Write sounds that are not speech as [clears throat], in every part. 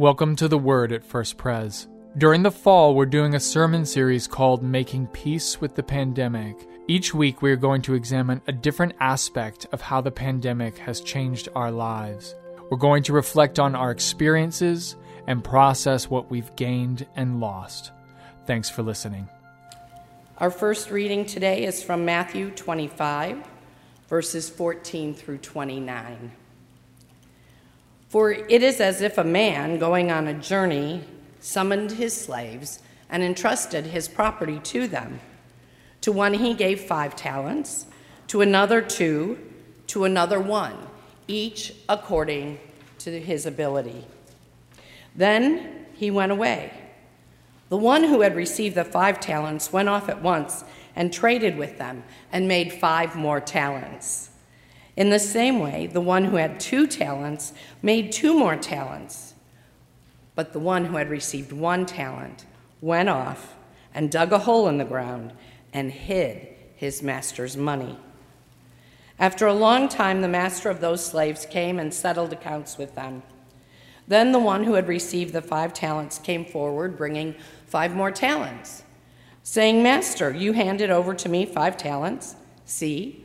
Welcome to the Word at First Pres. During the fall, we're doing a sermon series called Making Peace with the Pandemic. Each week, we are going to examine a different aspect of how the pandemic has changed our lives. We're going to reflect on our experiences and process what we've gained and lost. Thanks for listening. Our first reading today is from Matthew 25, verses 14 through 29. For it is as if a man going on a journey summoned his slaves and entrusted his property to them. To one he gave five talents, to another two, to another one, each according to his ability. Then he went away. The one who had received the five talents went off at once and traded with them and made five more talents. In the same way, the one who had two talents made two more talents. But the one who had received one talent went off and dug a hole in the ground and hid his master's money. After a long time, the master of those slaves came and settled accounts with them. Then the one who had received the five talents came forward, bringing five more talents, saying, Master, you handed over to me five talents. See,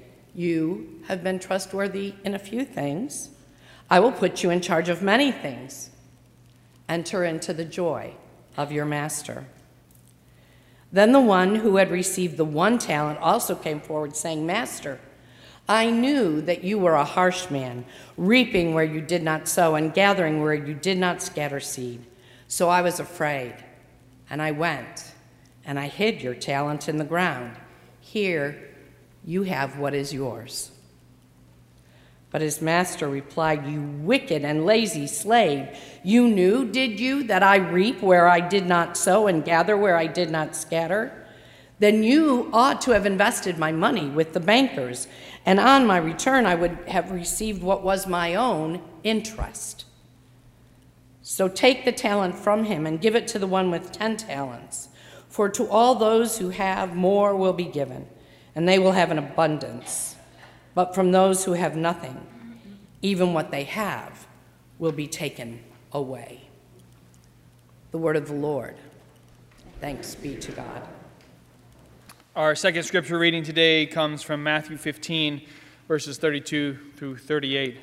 You have been trustworthy in a few things. I will put you in charge of many things. Enter into the joy of your master. Then the one who had received the one talent also came forward, saying, Master, I knew that you were a harsh man, reaping where you did not sow and gathering where you did not scatter seed. So I was afraid, and I went, and I hid your talent in the ground. Here you have what is yours. But his master replied, You wicked and lazy slave, you knew, did you, that I reap where I did not sow and gather where I did not scatter? Then you ought to have invested my money with the bankers, and on my return I would have received what was my own interest. So take the talent from him and give it to the one with ten talents. For to all those who have, more will be given and they will have an abundance. But from those who have nothing, even what they have will be taken away. The word of the Lord. Thanks be to God. Our second scripture reading today comes from Matthew 15, verses 32 through 38.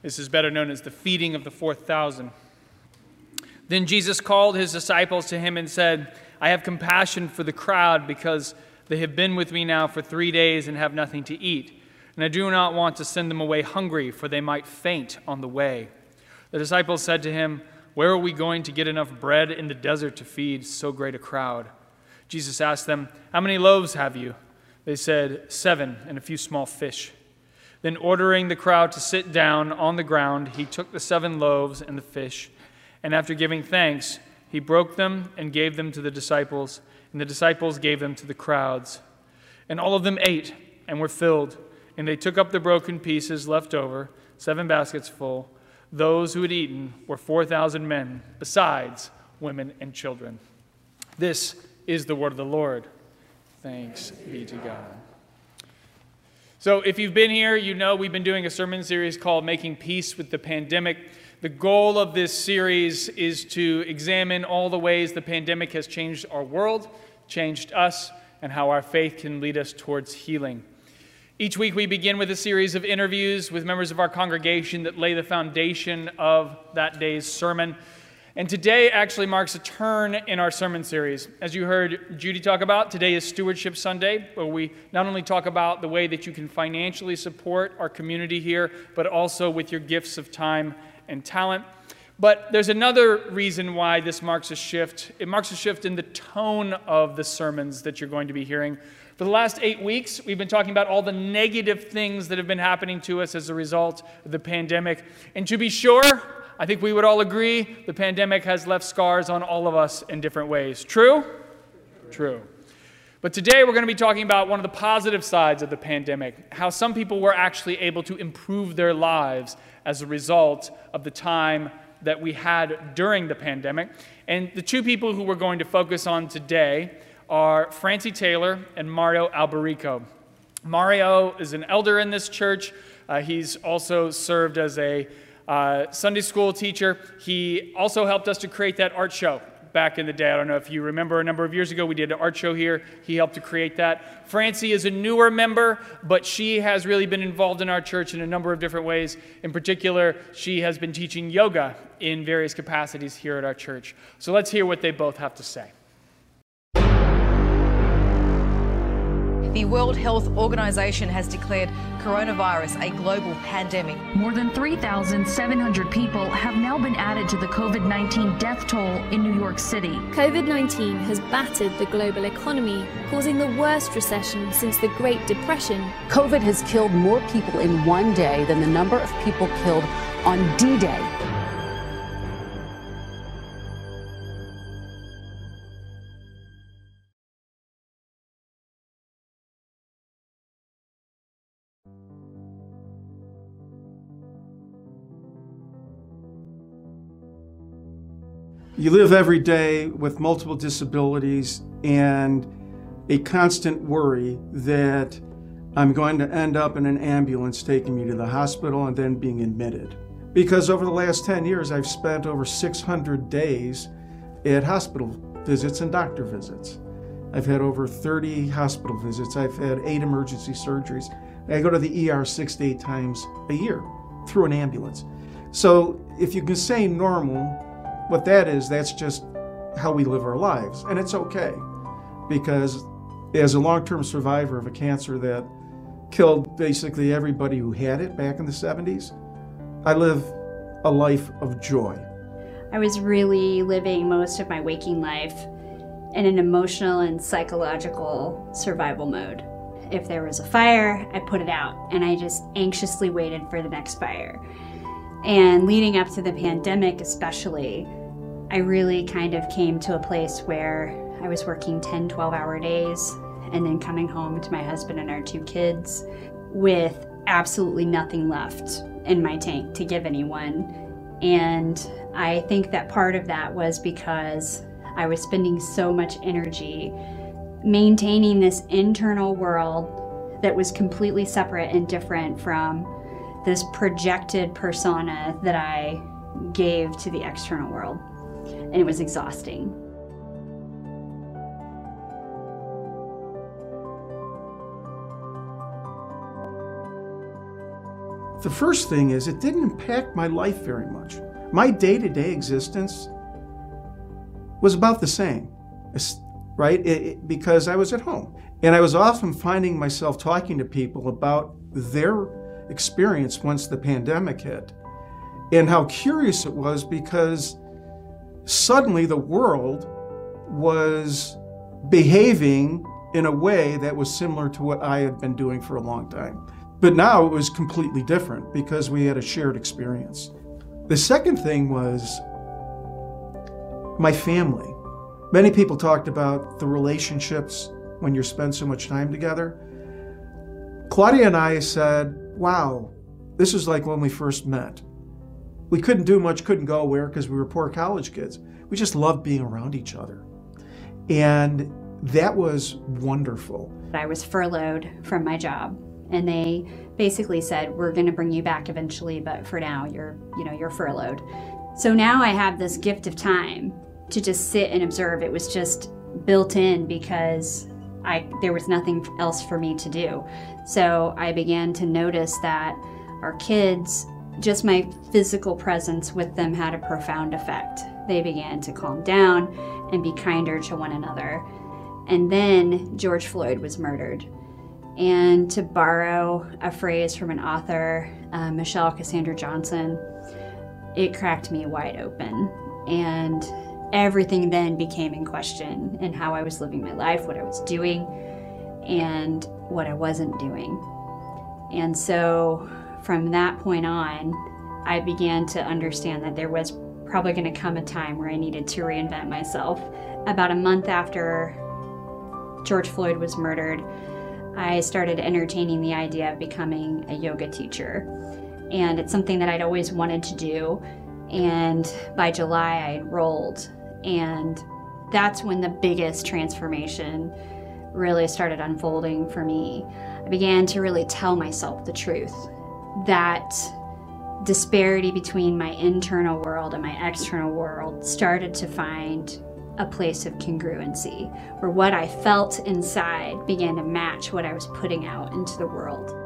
This is better known as the feeding of the 4,000. Then Jesus called his disciples to him and said, I have compassion for the crowd because they have been with me now for three days and have nothing to eat. And I do not want to send them away hungry, for they might faint on the way. The disciples said to him, Where are we going to get enough bread in the desert to feed so great a crowd? Jesus asked them, How many loaves have you? They said, Seven, and a few small fish. Then, ordering the crowd to sit down on the ground, he took the seven loaves and the fish, and after giving thanks, he broke them and gave them to the disciples and the disciples gave them to the crowds. And all of them ate and were filled, and they took up the broken pieces left over, seven baskets full. Those who had eaten were 4,000 men, besides women and children. This is the word of the Lord. Thanks be to God. So, if you've been here, you know we've been doing a sermon series called Making Peace with the Pandemic. The goal of this series is to examine all the ways the pandemic has changed our world, changed us, and how our faith can lead us towards healing. Each week, we begin with a series of interviews with members of our congregation that lay the foundation of that day's sermon. And today actually marks a turn in our sermon series. As you heard Judy talk about, today is Stewardship Sunday, where we not only talk about the way that you can financially support our community here, but also with your gifts of time and talent. But there's another reason why this marks a shift. It marks a shift in the tone of the sermons that you're going to be hearing. For the last eight weeks, we've been talking about all the negative things that have been happening to us as a result of the pandemic. And to be sure, I think we would all agree the pandemic has left scars on all of us in different ways. True? True. But today we're going to be talking about one of the positive sides of the pandemic how some people were actually able to improve their lives as a result of the time that we had during the pandemic. And the two people who we're going to focus on today are Francie Taylor and Mario Alberico. Mario is an elder in this church. Uh, he's also served as a uh, Sunday school teacher. He also helped us to create that art show back in the day. I don't know if you remember a number of years ago, we did an art show here. He helped to create that. Francie is a newer member, but she has really been involved in our church in a number of different ways. In particular, she has been teaching yoga in various capacities here at our church. So let's hear what they both have to say. The World Health Organization has declared coronavirus a global pandemic. More than 3,700 people have now been added to the COVID 19 death toll in New York City. COVID 19 has battered the global economy, causing the worst recession since the Great Depression. COVID has killed more people in one day than the number of people killed on D Day You live every day with multiple disabilities and a constant worry that I'm going to end up in an ambulance taking me to the hospital and then being admitted. Because over the last 10 years, I've spent over 600 days at hospital visits and doctor visits. I've had over 30 hospital visits. I've had eight emergency surgeries. I go to the ER six to eight times a year through an ambulance. So if you can say normal, what that is, that's just how we live our lives. And it's okay because as a long term survivor of a cancer that killed basically everybody who had it back in the 70s, I live a life of joy. I was really living most of my waking life in an emotional and psychological survival mode. If there was a fire, I put it out and I just anxiously waited for the next fire. And leading up to the pandemic, especially, I really kind of came to a place where I was working 10, 12 hour days and then coming home to my husband and our two kids with absolutely nothing left in my tank to give anyone. And I think that part of that was because I was spending so much energy maintaining this internal world that was completely separate and different from this projected persona that I gave to the external world and it was exhausting. The first thing is, it didn't impact my life very much. My day to day existence was about the same, right? It, it, because I was at home. And I was often finding myself talking to people about their experience once the pandemic hit and how curious it was because suddenly the world was behaving in a way that was similar to what I had been doing for a long time. But now it was completely different because we had a shared experience. The second thing was my family. Many people talked about the relationships when you spend so much time together. Claudia and I said, wow, this is like when we first met. We couldn't do much, couldn't go where because we were poor college kids. We just loved being around each other. And that was wonderful. I was furloughed from my job and they basically said we're going to bring you back eventually but for now you're you know you're furloughed. So now I have this gift of time to just sit and observe. It was just built in because I there was nothing else for me to do. So I began to notice that our kids just my physical presence with them had a profound effect. They began to calm down and be kinder to one another. And then George Floyd was murdered. And to borrow a phrase from an author, uh, Michelle Cassandra Johnson, it cracked me wide open. And everything then became in question in how I was living my life, what I was doing, and what I wasn't doing. And so from that point on, I began to understand that there was probably going to come a time where I needed to reinvent myself. About a month after George Floyd was murdered, I started entertaining the idea of becoming a yoga teacher. And it's something that I'd always wanted to do. And by July, I enrolled. And that's when the biggest transformation really started unfolding for me. I began to really tell myself the truth that disparity between my internal world and my external world started to find a place of congruency, where what I felt inside began to match what I was putting out into the world.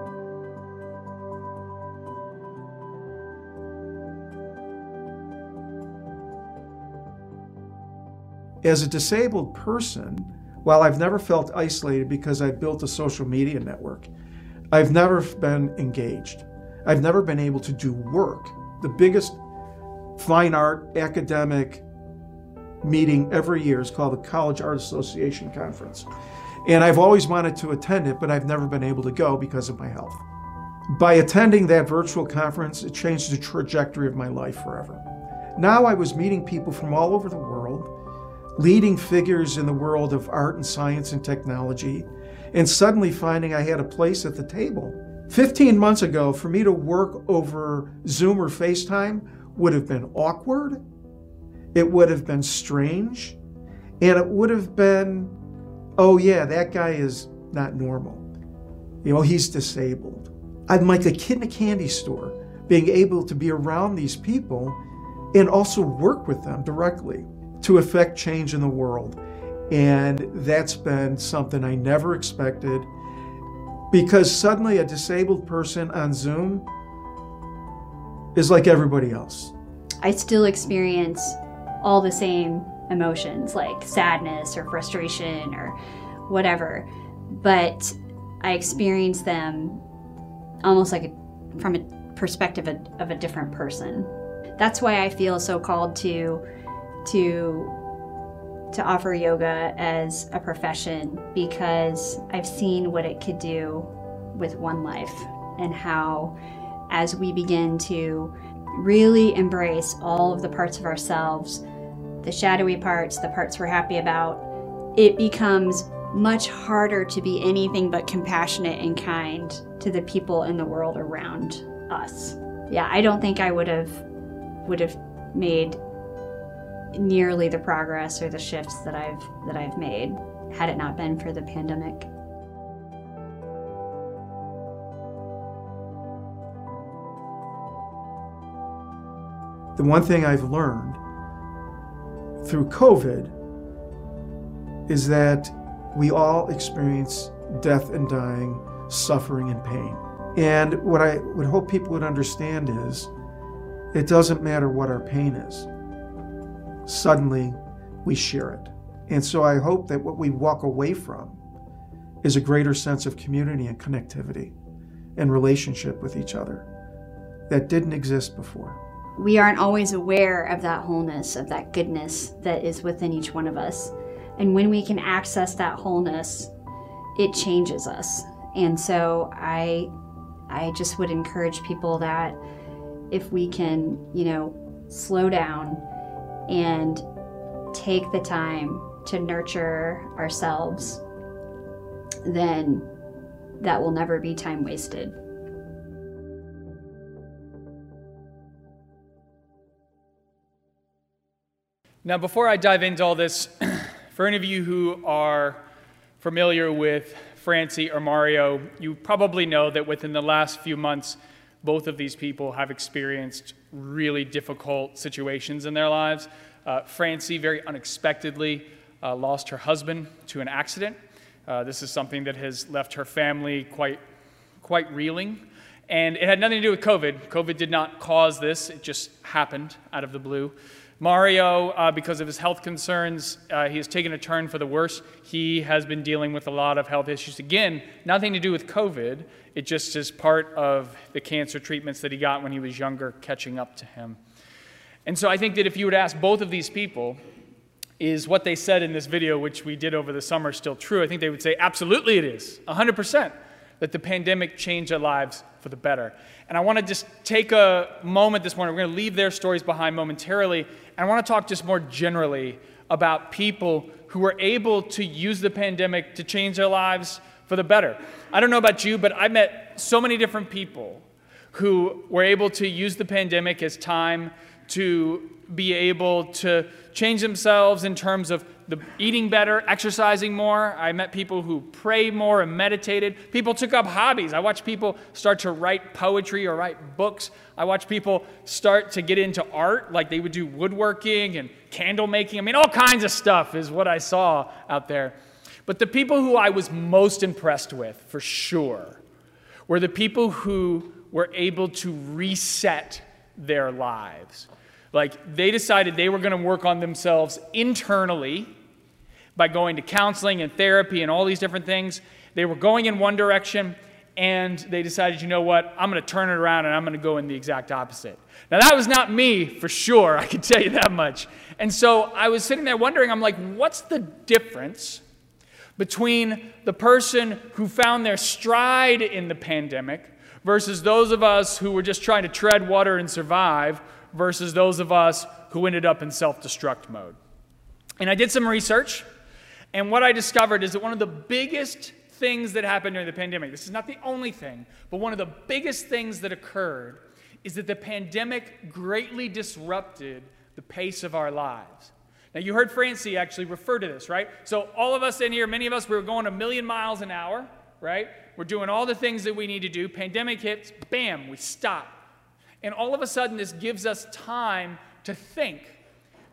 As a disabled person, while I've never felt isolated because I built a social media network, I've never been engaged. I've never been able to do work. The biggest fine art academic meeting every year is called the College Art Association Conference. And I've always wanted to attend it, but I've never been able to go because of my health. By attending that virtual conference, it changed the trajectory of my life forever. Now I was meeting people from all over the world, leading figures in the world of art and science and technology, and suddenly finding I had a place at the table. 15 months ago, for me to work over Zoom or FaceTime would have been awkward it would have been strange, and it would have been, oh yeah, that guy is not normal. You know, he's disabled. I'm like a kid in a candy store, being able to be around these people and also work with them directly to affect change in the world. And that's been something I never expected because suddenly a disabled person on Zoom is like everybody else. I still experience all the same emotions like sadness or frustration or whatever. But I experience them almost like a, from a perspective of, of a different person. That's why I feel so called to to to offer yoga as a profession because I've seen what it could do with one life and how as we begin to really embrace all of the parts of ourselves, the shadowy parts, the parts we're happy about, it becomes much harder to be anything but compassionate and kind to the people in the world around us. Yeah, I don't think I would have would have made nearly the progress or the shifts that I've that I've made had it not been for the pandemic. The one thing I've learned through COVID is that we all experience death and dying, suffering and pain. And what I would hope people would understand is it doesn't matter what our pain is. Suddenly, we share it. And so I hope that what we walk away from is a greater sense of community and connectivity and relationship with each other that didn't exist before we aren't always aware of that wholeness, of that goodness that is within each one of us. And when we can access that wholeness, it changes us. And so I I just would encourage people that if we can, you know, slow down and take the time to nurture ourselves, then that will never be time wasted. Now, before I dive into all this, [clears throat] for any of you who are familiar with Francie or Mario, you probably know that within the last few months, both of these people have experienced really difficult situations in their lives. Uh, Francie, very unexpectedly, uh, lost her husband to an accident. Uh, this is something that has left her family quite, quite reeling. And it had nothing to do with COVID. COVID did not cause this, it just happened out of the blue. Mario, uh, because of his health concerns, uh, he has taken a turn for the worse. He has been dealing with a lot of health issues. Again, nothing to do with COVID. It just is part of the cancer treatments that he got when he was younger catching up to him. And so I think that if you would ask both of these people, is what they said in this video, which we did over the summer, still true? I think they would say, absolutely it is, 100%. that the pandemic changed their lives for the better. And I want to just take a moment this morning. We're going to leave their stories behind momentarily. I want to talk just more generally about people who were able to use the pandemic to change their lives for the better. I don't know about you, but I met so many different people who were able to use the pandemic as time to be able to change themselves in terms of the eating better, exercising more. I met people who prayed more and meditated. People took up hobbies. I watched people start to write poetry or write books. I watched people start to get into art, like they would do woodworking and candle making. I mean, all kinds of stuff is what I saw out there. But the people who I was most impressed with, for sure, were the people who were able to reset their lives. Like they decided they were going to work on themselves internally by going to counseling and therapy and all these different things. They were going in one direction and they decided, you know what, I'm going to turn it around and I'm going to go in the exact opposite. Now, that was not me for sure, [laughs] I can tell you that much. And so I was sitting there wondering, I'm like, what's the difference between the person who found their stride in the pandemic versus those of us who were just trying to tread water and survive versus those of us who ended up in self destruct mode? And I did some research and what I discovered is that one of the biggest things that happened during the pandemic, this is not the only thing, but one of the biggest things that occurred is that the pandemic greatly disrupted the pace of our lives. Now, you heard Francie actually refer to this, right? So, all of us in here, many of us, we were going a million miles an hour, right? We're doing all the things that we need to do. Pandemic hits, bam, we stop. And all of a sudden, this gives us time to think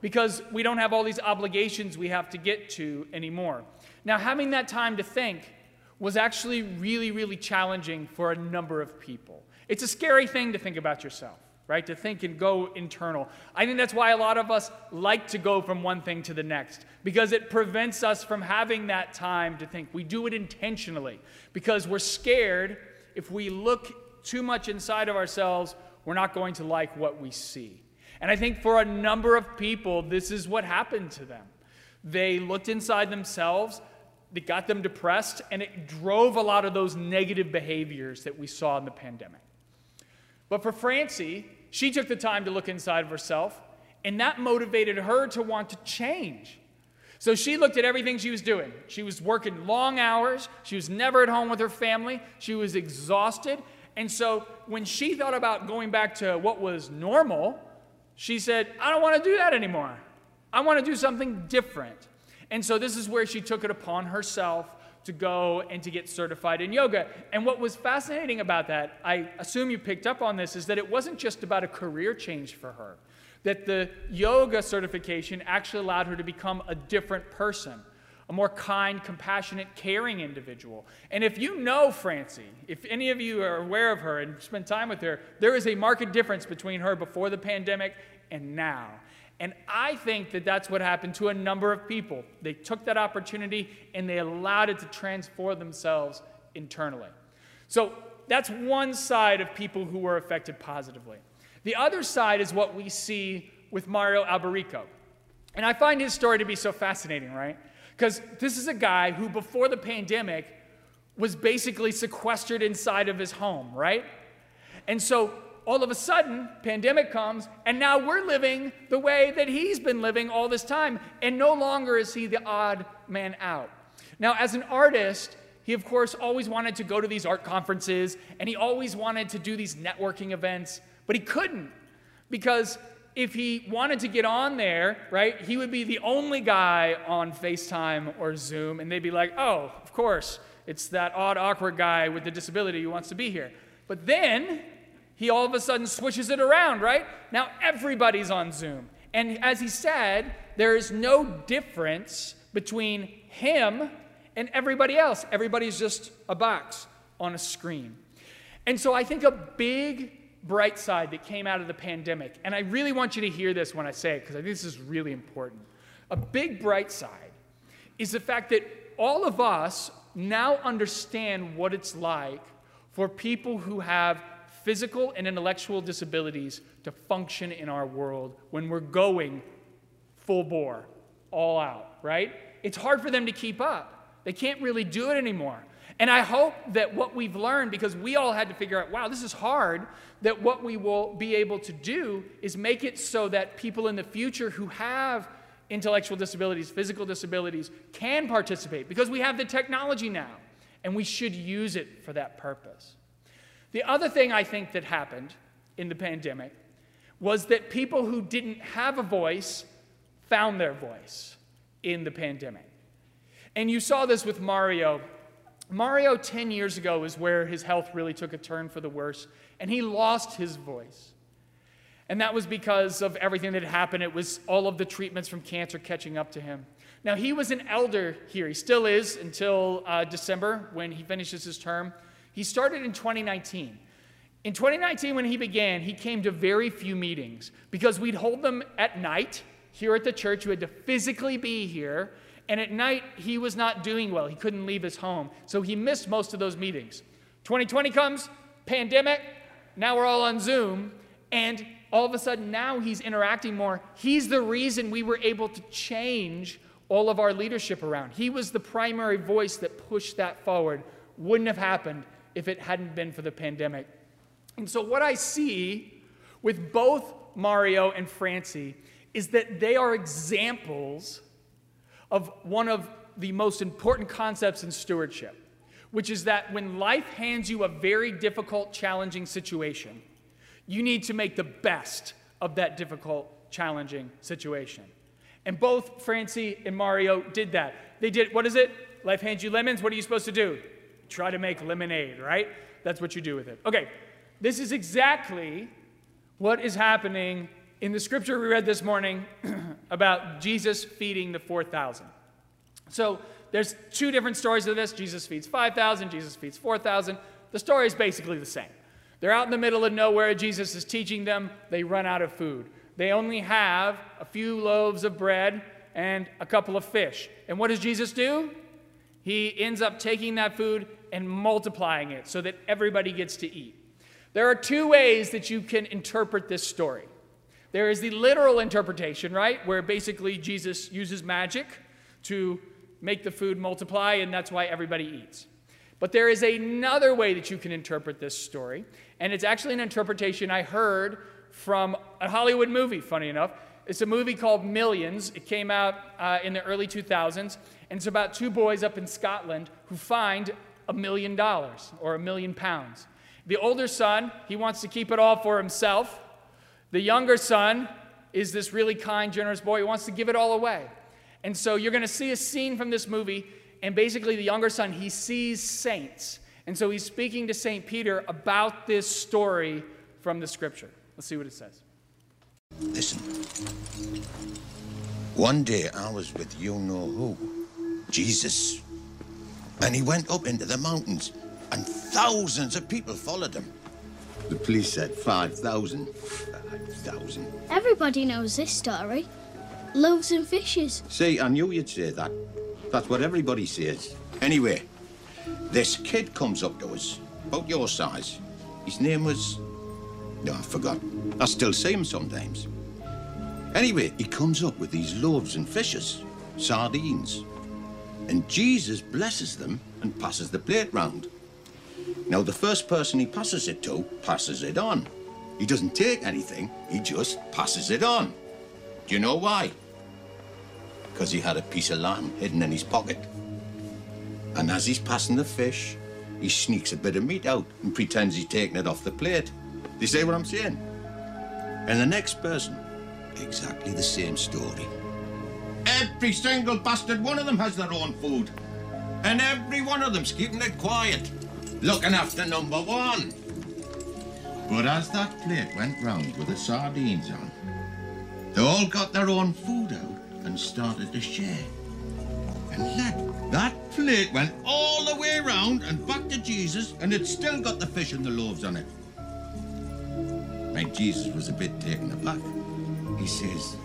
because we don't have all these obligations we have to get to anymore. Now, having that time to think was actually really, really challenging for a number of people. It's a scary thing to think about yourself, right? To think and go internal. I think that's why a lot of us like to go from one thing to the next, because it prevents us from having that time to think. We do it intentionally because we're scared if we look too much inside of ourselves, we're not going to like what we see. And I think for a number of people, this is what happened to them. They looked inside themselves, it got them depressed, and it drove a lot of those negative behaviors that we saw in the pandemic. But for Francie, she took the time to look inside of herself, and that motivated her to want to change. So she looked at everything she was doing. She was working long hours. She was never at home with her family. She was exhausted. And so when she thought about going back to what was normal, she said, I don't want to do that anymore. I want to do something different. And so this is where she took it upon herself to go and to get certified in yoga. And what was fascinating about that, I assume you picked up on this, is that it wasn't just about a career change for her. That the yoga certification actually allowed her to become a different person a more kind, compassionate, caring individual. And if you know Francie, if any of you are aware of her and spend time with her, there is a marked difference between her before the pandemic and now. And I think that that's what happened to a number of people. They took that opportunity and they allowed it to transform themselves internally. So that's one side of people who were affected positively. The other side is what we see with Mario Alberico. And I find his story to be so fascinating, right? Because this is a guy who, before the pandemic, was basically sequestered inside of his home, right? And so all of a sudden, pandemic comes, and now we're living the way that he's been living all this time, and no longer is he the odd man out. Now, as an artist, he of course always wanted to go to these art conferences, and he always wanted to do these networking events, but he couldn't because if he wanted to get on there, right, he would be the only guy on FaceTime or Zoom, and they'd be like, oh, of course, it's that odd, awkward guy with the disability who wants to be here. But then he all of a sudden switches it around, right? Now everybody's on Zoom. And as he said, there is no difference between him and everybody else. Everybody's just a box on a screen. And so I think a big bright side that came out of the pandemic, and I really want you to hear this when I say it because I think this is really important. A big bright side is the fact that all of us now understand what it's like for people who have physical and intellectual disabilities to function in our world when we're going full bore, all out, right? It's hard for them to keep up. They can't really do it anymore. And I hope that what we've learned, because we all had to figure out, wow, this is hard, that what we will be able to do is make it so that people in the future who have intellectual disabilities, physical disabilities, can participate because we have the technology now and we should use it for that purpose. The other thing I think that happened in the pandemic was that people who didn't have a voice found their voice in the pandemic. And you saw this with Mario. Mario, 10 years ago, is where his health really took a turn for the worse, and he lost his voice. And that was because of everything that happened. It was all of the treatments from cancer catching up to him. Now, he was an elder here. He still is until uh, December when he finishes his term. He started in 2019. In 2019, when he began, he came to very few meetings because we'd hold them at night here at the church. You had to physically be here. And at night, he was not doing well. He couldn't leave his home. So he missed most of those meetings. 2020 comes, pandemic. Now we're all on Zoom. And all of a sudden, now he's interacting more. He's the reason we were able to change all of our leadership around. He was the primary voice that pushed that forward. Wouldn't have happened if it hadn't been for the pandemic. And so, what I see with both Mario and Francie is that they are examples of one of the most important concepts in stewardship, which is that when life hands you a very difficult, challenging situation, you need to make the best of that difficult, challenging situation. And both Francie and Mario did that. They did, what is it? Life hands you lemons. What are you supposed to do? Try to make lemonade, right? That's what you do with it. Okay, this is exactly what is happening in the scripture we read this morning [clears throat] about Jesus feeding the 4,000. So there's two different stories of this. Jesus feeds 5,000, Jesus feeds 4,000. The story is basically the same. They're out in the middle of nowhere. Jesus is teaching them. They run out of food. They only have a few loaves of bread and a couple of fish. And what does Jesus do? He ends up taking that food and multiplying it so that everybody gets to eat. There are two ways that you can interpret this story. There is the literal interpretation, right? Where basically Jesus uses magic to make the food multiply, and that's why everybody eats. But there is another way that you can interpret this story, and it's actually an interpretation I heard from a Hollywood movie, funny enough. It's a movie called Millions. It came out uh, in the early 2000s, and it's about two boys up in Scotland who find a million dollars or a million pounds. The older son, he wants to keep it all for himself. The younger son is this really kind, generous boy who wants to give it all away. And so you're going to see a scene from this movie and basically, the younger son, he sees saints. And so he's speaking to St. Peter about this story from the scripture. Let's see what it says. Listen. One day I was with you know who, Jesus. And he went up into the mountains, and thousands of people followed him. The police said 5,000. 5,000. Everybody knows this story. Loaves and fishes. See, I knew you'd say that. That's what everybody says. Anyway, this kid comes up to us, about your size. His name was... No, I forgot. I still see him sometimes. Anyway, he comes up with these loaves and fishes, sardines. And Jesus blesses them and passes the plate round. Now, the first person he passes it to passes it on. He doesn't take anything, he just passes it on. Do you know why? because he had a piece of lamb hidden in his pocket. And as he's passing the fish, he sneaks a bit of meat out and pretends he's taking it off the plate. Do you see what I'm saying? And the next person, exactly the same story. Every single bastard one of them has their own food. And every one of them's keeping it quiet, looking after number one. But as that plate went round with the sardines on, they all got their own food out and started to share. And lad, that plate went all the way round and back to Jesus, and it still got the fish and the loaves on it. And Jesus was a bit taken aback. He says,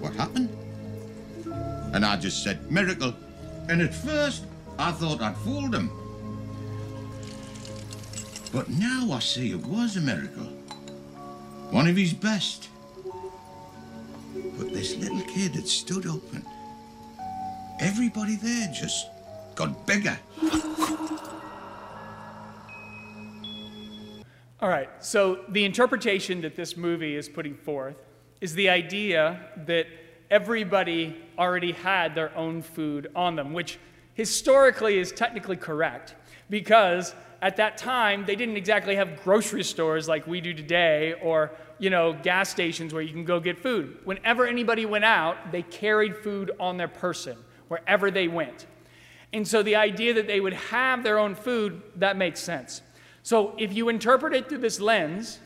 What happened? And I just said, Miracle. And at first, I thought I'd fooled him. But now I see it was a miracle. One of his best. But this little kid had stood up and everybody there just got bigger. All right, so the interpretation that this movie is putting forth is the idea that everybody already had their own food on them, which historically is technically correct because at that time they didn't exactly have grocery stores like we do today or you know gas stations where you can go get food. Whenever anybody went out they carried food on their person wherever they went. And so the idea that they would have their own food that makes sense. So if you interpret it through this lens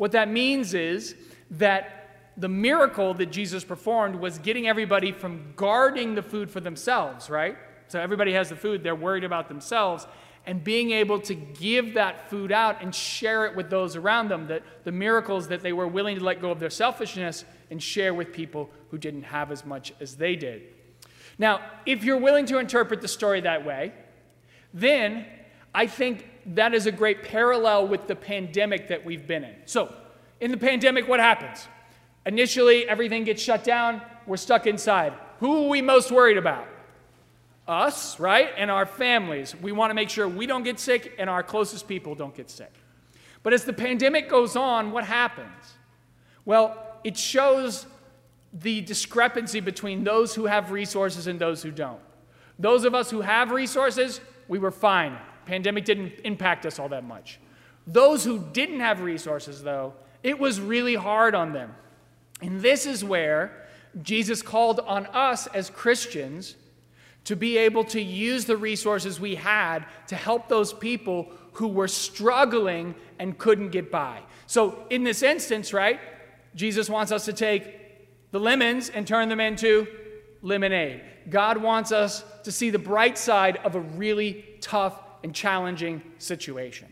what that means is that the miracle that Jesus performed was getting everybody from guarding the food for themselves, right? So everybody has the food, they're worried about themselves, and being able to give that food out and share it with those around them. That the miracles that they were willing to let go of their selfishness and share with people who didn't have as much as they did. Now, if you're willing to interpret the story that way, then I think that is a great parallel with the pandemic that we've been in. So, in the pandemic, what happens? Initially, everything gets shut down. We're stuck inside. Who are we most worried about? Us, right? And our families. We want to make sure we don't get sick and our closest people don't get sick. But as the pandemic goes on, what happens? Well, it shows the discrepancy between those who have resources and those who don't. Those of us who have resources, we were fine. Pandemic didn't impact us all that much. Those who didn't have resources, though, it was really hard on them. And this is where Jesus called on us as Christians to be able to use the resources we had to help those people who were struggling and couldn't get by. So, in this instance, right, Jesus wants us to take the lemons and turn them into lemonade. God wants us to see the bright side of a really tough and challenging situation.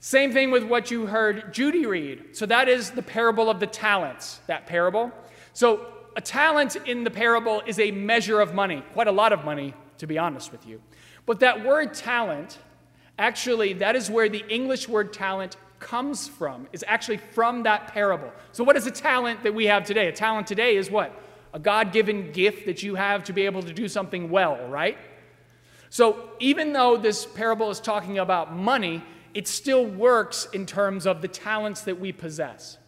Same thing with what you heard Judy read. So that is the parable of the talents, that parable. So a talent in the parable is a measure of money, quite a lot of money, to be honest with you. But that word talent, actually, that is where the English word talent comes from, is actually from that parable. So, what is a talent that we have today? A talent today is what? A God given gift that you have to be able to do something well, right? So, even though this parable is talking about money, it still works in terms of the talents that we possess.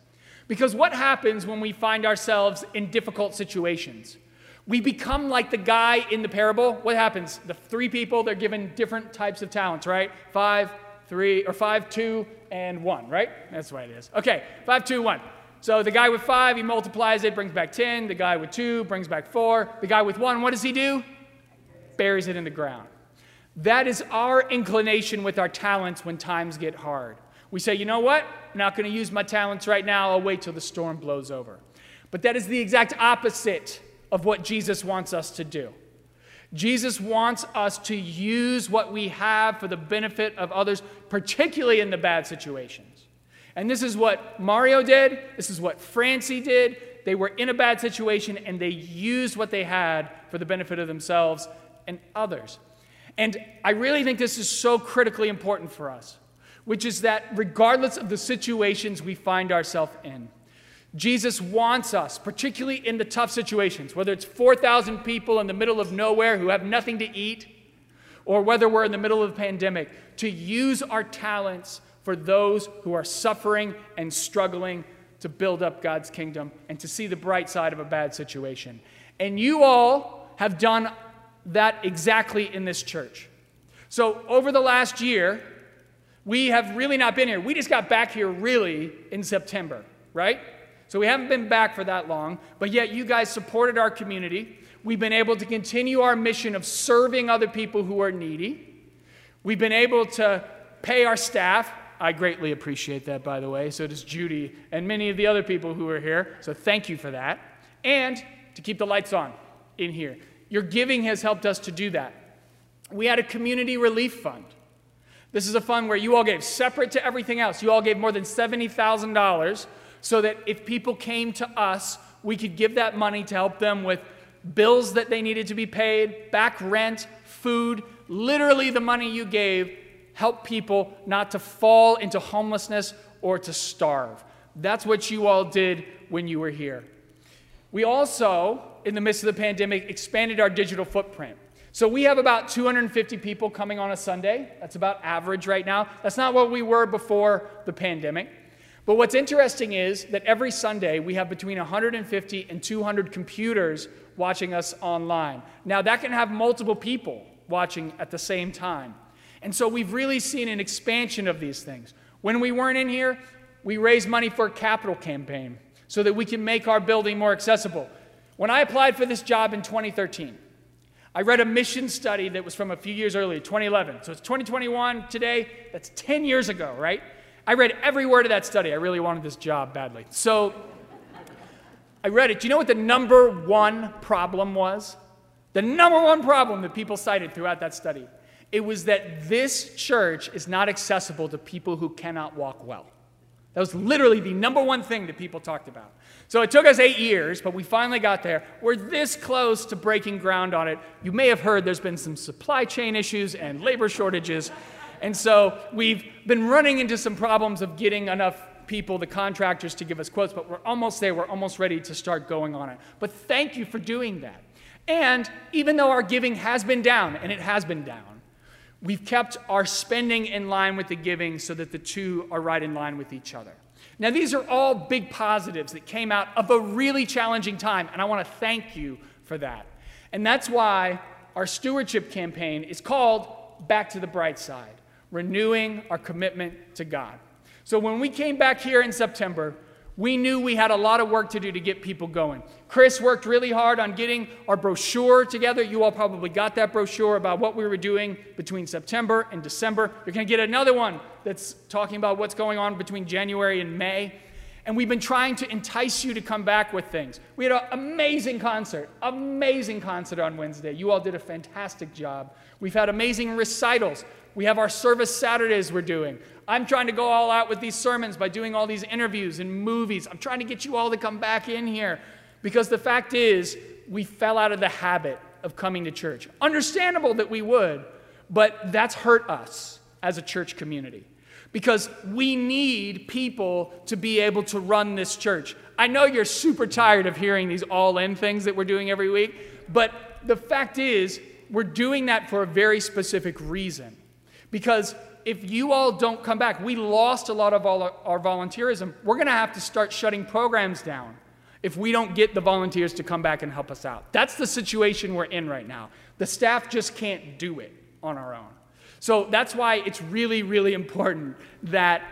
Because what happens when we find ourselves in difficult situations? We become like the guy in the parable. What happens? The three people, they're given different types of talents, right? Five, three, or five, two, and one, right? That's the way it is. Okay, five, two, one. So the guy with five, he multiplies it, brings back 10. The guy with two brings back four. The guy with one, what does he do? Buries it in the ground. That is our inclination with our talents when times get hard. We say, you know what? I'm not going to use my talents right now. I'll wait till the storm blows over. But that is the exact opposite of what Jesus wants us to do. Jesus wants us to use what we have for the benefit of others, particularly in the bad situations. And this is what Mario did. This is what Francie did. They were in a bad situation and they used what they had for the benefit of themselves and others. And I really think this is so critically important for us, which is that regardless of the situations we find ourselves in, Jesus wants us, particularly in the tough situations, whether it's 4,000 people in the middle of nowhere who have nothing to eat, or whether we're in the middle of a pandemic, to use our talents for those who are suffering and struggling to build up God's kingdom and to see the bright side of a bad situation. And you all have done that exactly in this church. So, over the last year, we have really not been here. We just got back here really in September, right? So, we haven't been back for that long, but yet you guys supported our community. We've been able to continue our mission of serving other people who are needy. We've been able to pay our staff. I greatly appreciate that, by the way. So does Judy and many of the other people who are here. So thank you for that. And to keep the lights on in here. Your giving has helped us to do that. We had a community relief fund. This is a fund where you all gave separate to everything else. You all gave more than $70,000 so that if people came to us, we could give that money to help them with bills that they needed to be paid, back rent, food. Literally, the money you gave helped people not to fall into homelessness or to starve. That's what you all did when you were here. We also in the midst of the pandemic, expanded our digital footprint. So we have about 250 people coming on a Sunday. That's about average right now. That's not what we were before the pandemic. But what's interesting is that every Sunday we have between 150 and 200 computers watching us online. Now, that can have multiple people watching at the same time. And so we've really seen an expansion of these things. When we weren't in here, we raised money for a capital campaign so that we can make our building more accessible. When I applied for this job in 2013, I read a mission study that was from a few years earlier, 2011. So it's 2021 today. That's 10 years ago, right? I read every word of that study. I really wanted this job badly. So I read it. Do you know what the number one problem was? The number one problem that people cited throughout that study. It was that this church is not accessible to people who cannot walk well. That was literally the number one thing that people talked about. So it took us eight years, but we finally got there. We're this close to breaking ground on it. You may have heard there's been some supply chain issues and labor shortages. And so we've been running into some problems of getting enough people, the contractors, to give us quotes, but we're almost there. We're almost ready to start going on it. But thank you for doing that. And even though our giving has been down, and it has been down, We've kept our spending in line with the giving so that the two are right in line with each other. Now, these are all big positives that came out of a really challenging time, and I want to thank you for that. And that's why our stewardship campaign is called Back to the Bright Side Renewing Our Commitment to God. So, when we came back here in September, we knew we had a lot of work to do to get people going. Chris worked really hard on getting our brochure together. You all probably got that brochure about what we were doing between September and December. You're going to get another one that's talking about what's going on between January and May. And we've been trying to entice you to come back with things. We had an amazing concert, amazing concert on Wednesday. You all did a fantastic job. We've had amazing recitals. We have our service Saturdays we're doing. I'm trying to go all out with these sermons by doing all these interviews and movies. I'm trying to get you all to come back in here because the fact is, we fell out of the habit of coming to church. Understandable that we would, but that's hurt us as a church community because we need people to be able to run this church. I know you're super tired of hearing these all in things that we're doing every week, but the fact is, we're doing that for a very specific reason. Because if you all don't come back, we lost a lot of all our volunteerism. We're going to have to start shutting programs down if we don't get the volunteers to come back and help us out. That's the situation we're in right now. The staff just can't do it on our own. So that's why it's really, really important that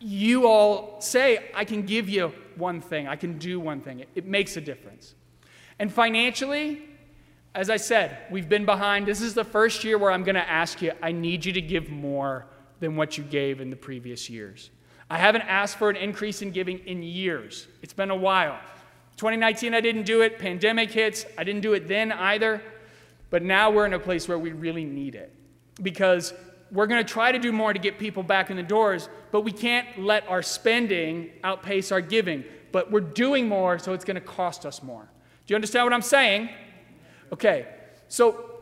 you all say, I can give you one thing, I can do one thing. It, it makes a difference. And financially, as I said, we've been behind. This is the first year where I'm going to ask you, I need you to give more than what you gave in the previous years. I haven't asked for an increase in giving in years. It's been a while. 2019, I didn't do it. Pandemic hits. I didn't do it then either. But now we're in a place where we really need it because we're going to try to do more to get people back in the doors, but we can't let our spending outpace our giving. But we're doing more, so it's going to cost us more. Do you understand what I'm saying? Okay, so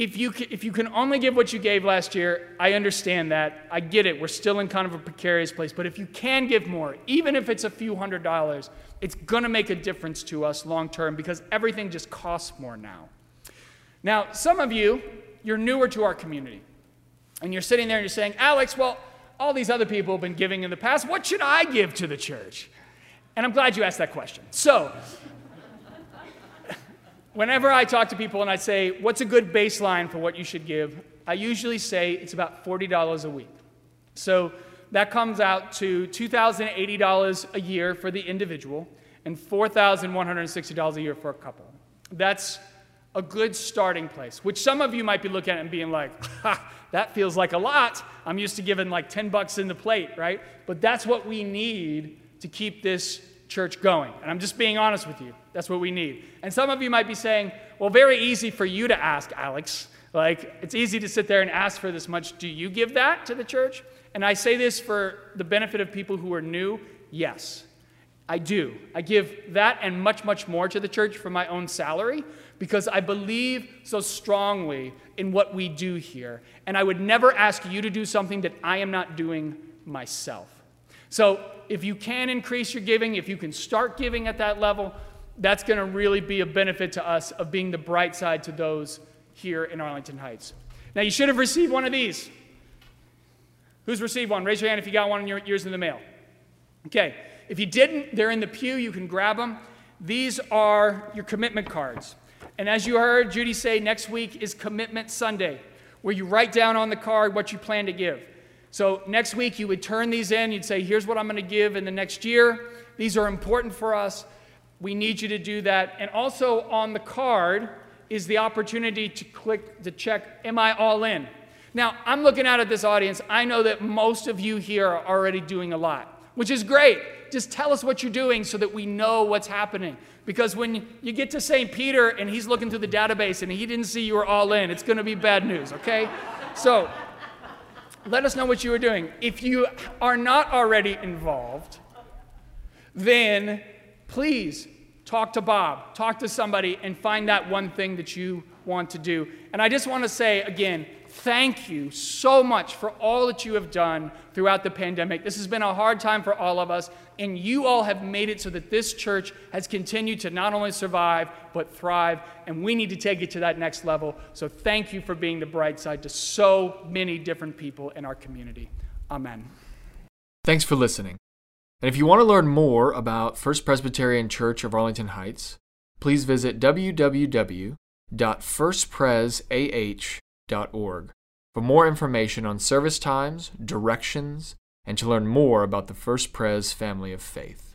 if you, can, if you can only give what you gave last year, I understand that. I get it. We're still in kind of a precarious place. But if you can give more, even if it's a few hundred dollars, it's going to make a difference to us long term because everything just costs more now. Now, some of you, you're newer to our community. And you're sitting there and you're saying, Alex, well, all these other people have been giving in the past. What should I give to the church? And I'm glad you asked that question. So, whenever I talk to people and I say, What's a good baseline for what you should give? I usually say it's about $40 a week. So that comes out to $2,080 a year for the individual and $4,160 a year for a couple. That's a good starting place, which some of you might be looking at and being like, ha, that feels like a lot. I'm used to giving like 10 bucks in the plate, right? But that's what we need to keep this church going. And I'm just being honest with you. That's what we need. And some of you might be saying, well, very easy for you to ask, Alex. Like, it's easy to sit there and ask for this much. Do you give that to the church? And I say this for the benefit of people who are new. Yes, I do. I give that and much, much more to the church for my own salary because I believe so strongly in what we do here. And I would never ask you to do something that I am not doing myself. So if you can increase your giving, if you can start giving at that level, that's going to really be a benefit to us of being the bright side to those here in Arlington Heights. Now, you should have received one of these. Who's received one? Raise your hand if you got one in your yours in the mail. Okay. If you didn't, they're in the pew. You can grab them. These are your commitment cards. And as you heard Judy say, next week is Commitment Sunday, where you write down on the card what you plan to give. So next week, you would turn these in. You'd say, Here's what I'm going to give in the next year. These are important for us. We need you to do that. And also on the card is the opportunity to click to check, Am I all in? Now, I'm looking out at this audience. I know that most of you here are already doing a lot, which is great. Just tell us what you're doing so that we know what's happening. Because when you get to St. Peter and he's looking through the database and he didn't see you were all in, it's going to be bad news, okay? So let us know what you are doing. If you are not already involved, then please talk to Bob, talk to somebody, and find that one thing that you want to do. And I just want to say again, thank you so much for all that you have done throughout the pandemic. This has been a hard time for all of us, and you all have made it so that this church has continued to not only survive, but thrive, and we need to take it to that next level. So thank you for being the bright side to so many different people in our community. Amen. Thanks for listening. And if you want to learn more about First Presbyterian Church of Arlington Heights, please visit for more information on service times, directions, and to learn more about the First Pres family of faith.